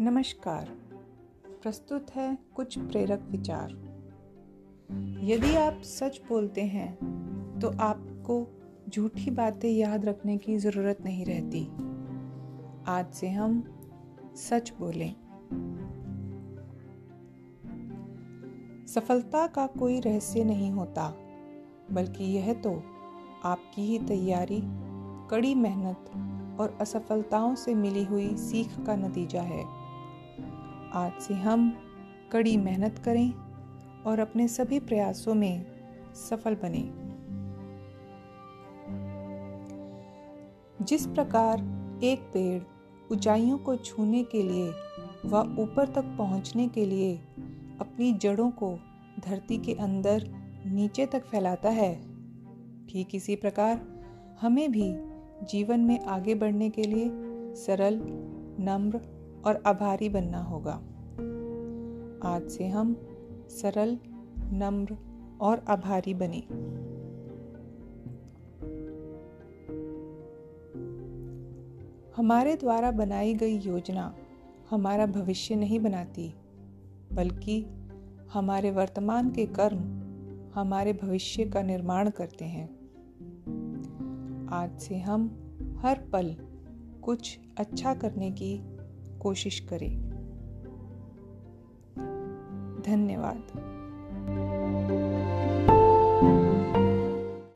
नमस्कार। प्रस्तुत है कुछ प्रेरक विचार। यदि आप सच बोलते हैं तो आपको झूठी बातें याद रखने की ज़रूरत नहीं रहती। आज से हम सच बोलें। सफलता का कोई रहस्य नहीं होता, बल्कि यह तो आपकी ही तैयारी, कड़ी मेहनत और असफलताओं से मिली हुई सीख का नतीजा है। आज से हम कड़ी मेहनत करें और अपने सभी प्रयासों में सफल बने। जिस प्रकार एक पेड़ ऊंचाइयों को छूने के लिए व ऊपर तक पहुँचने के लिए अपनी जड़ों को धरती के अंदर नीचे तक फैलाता है, ठीक इसी प्रकार हमें भी जीवन में आगे बढ़ने के लिए सरल, नम्र और आभारी बनना होगा। आज से हम सरल, नम्र और आभारी बने। हमारे द्वारा बनाई गई योजना हमारा भविष्य नहीं बनाती, बल्कि हमारे वर्तमान के कर्म हमारे भविष्य का निर्माण करते हैं। आज से हम हर पल कुछ अच्छा करने की कोशिश करें। धन्यवाद।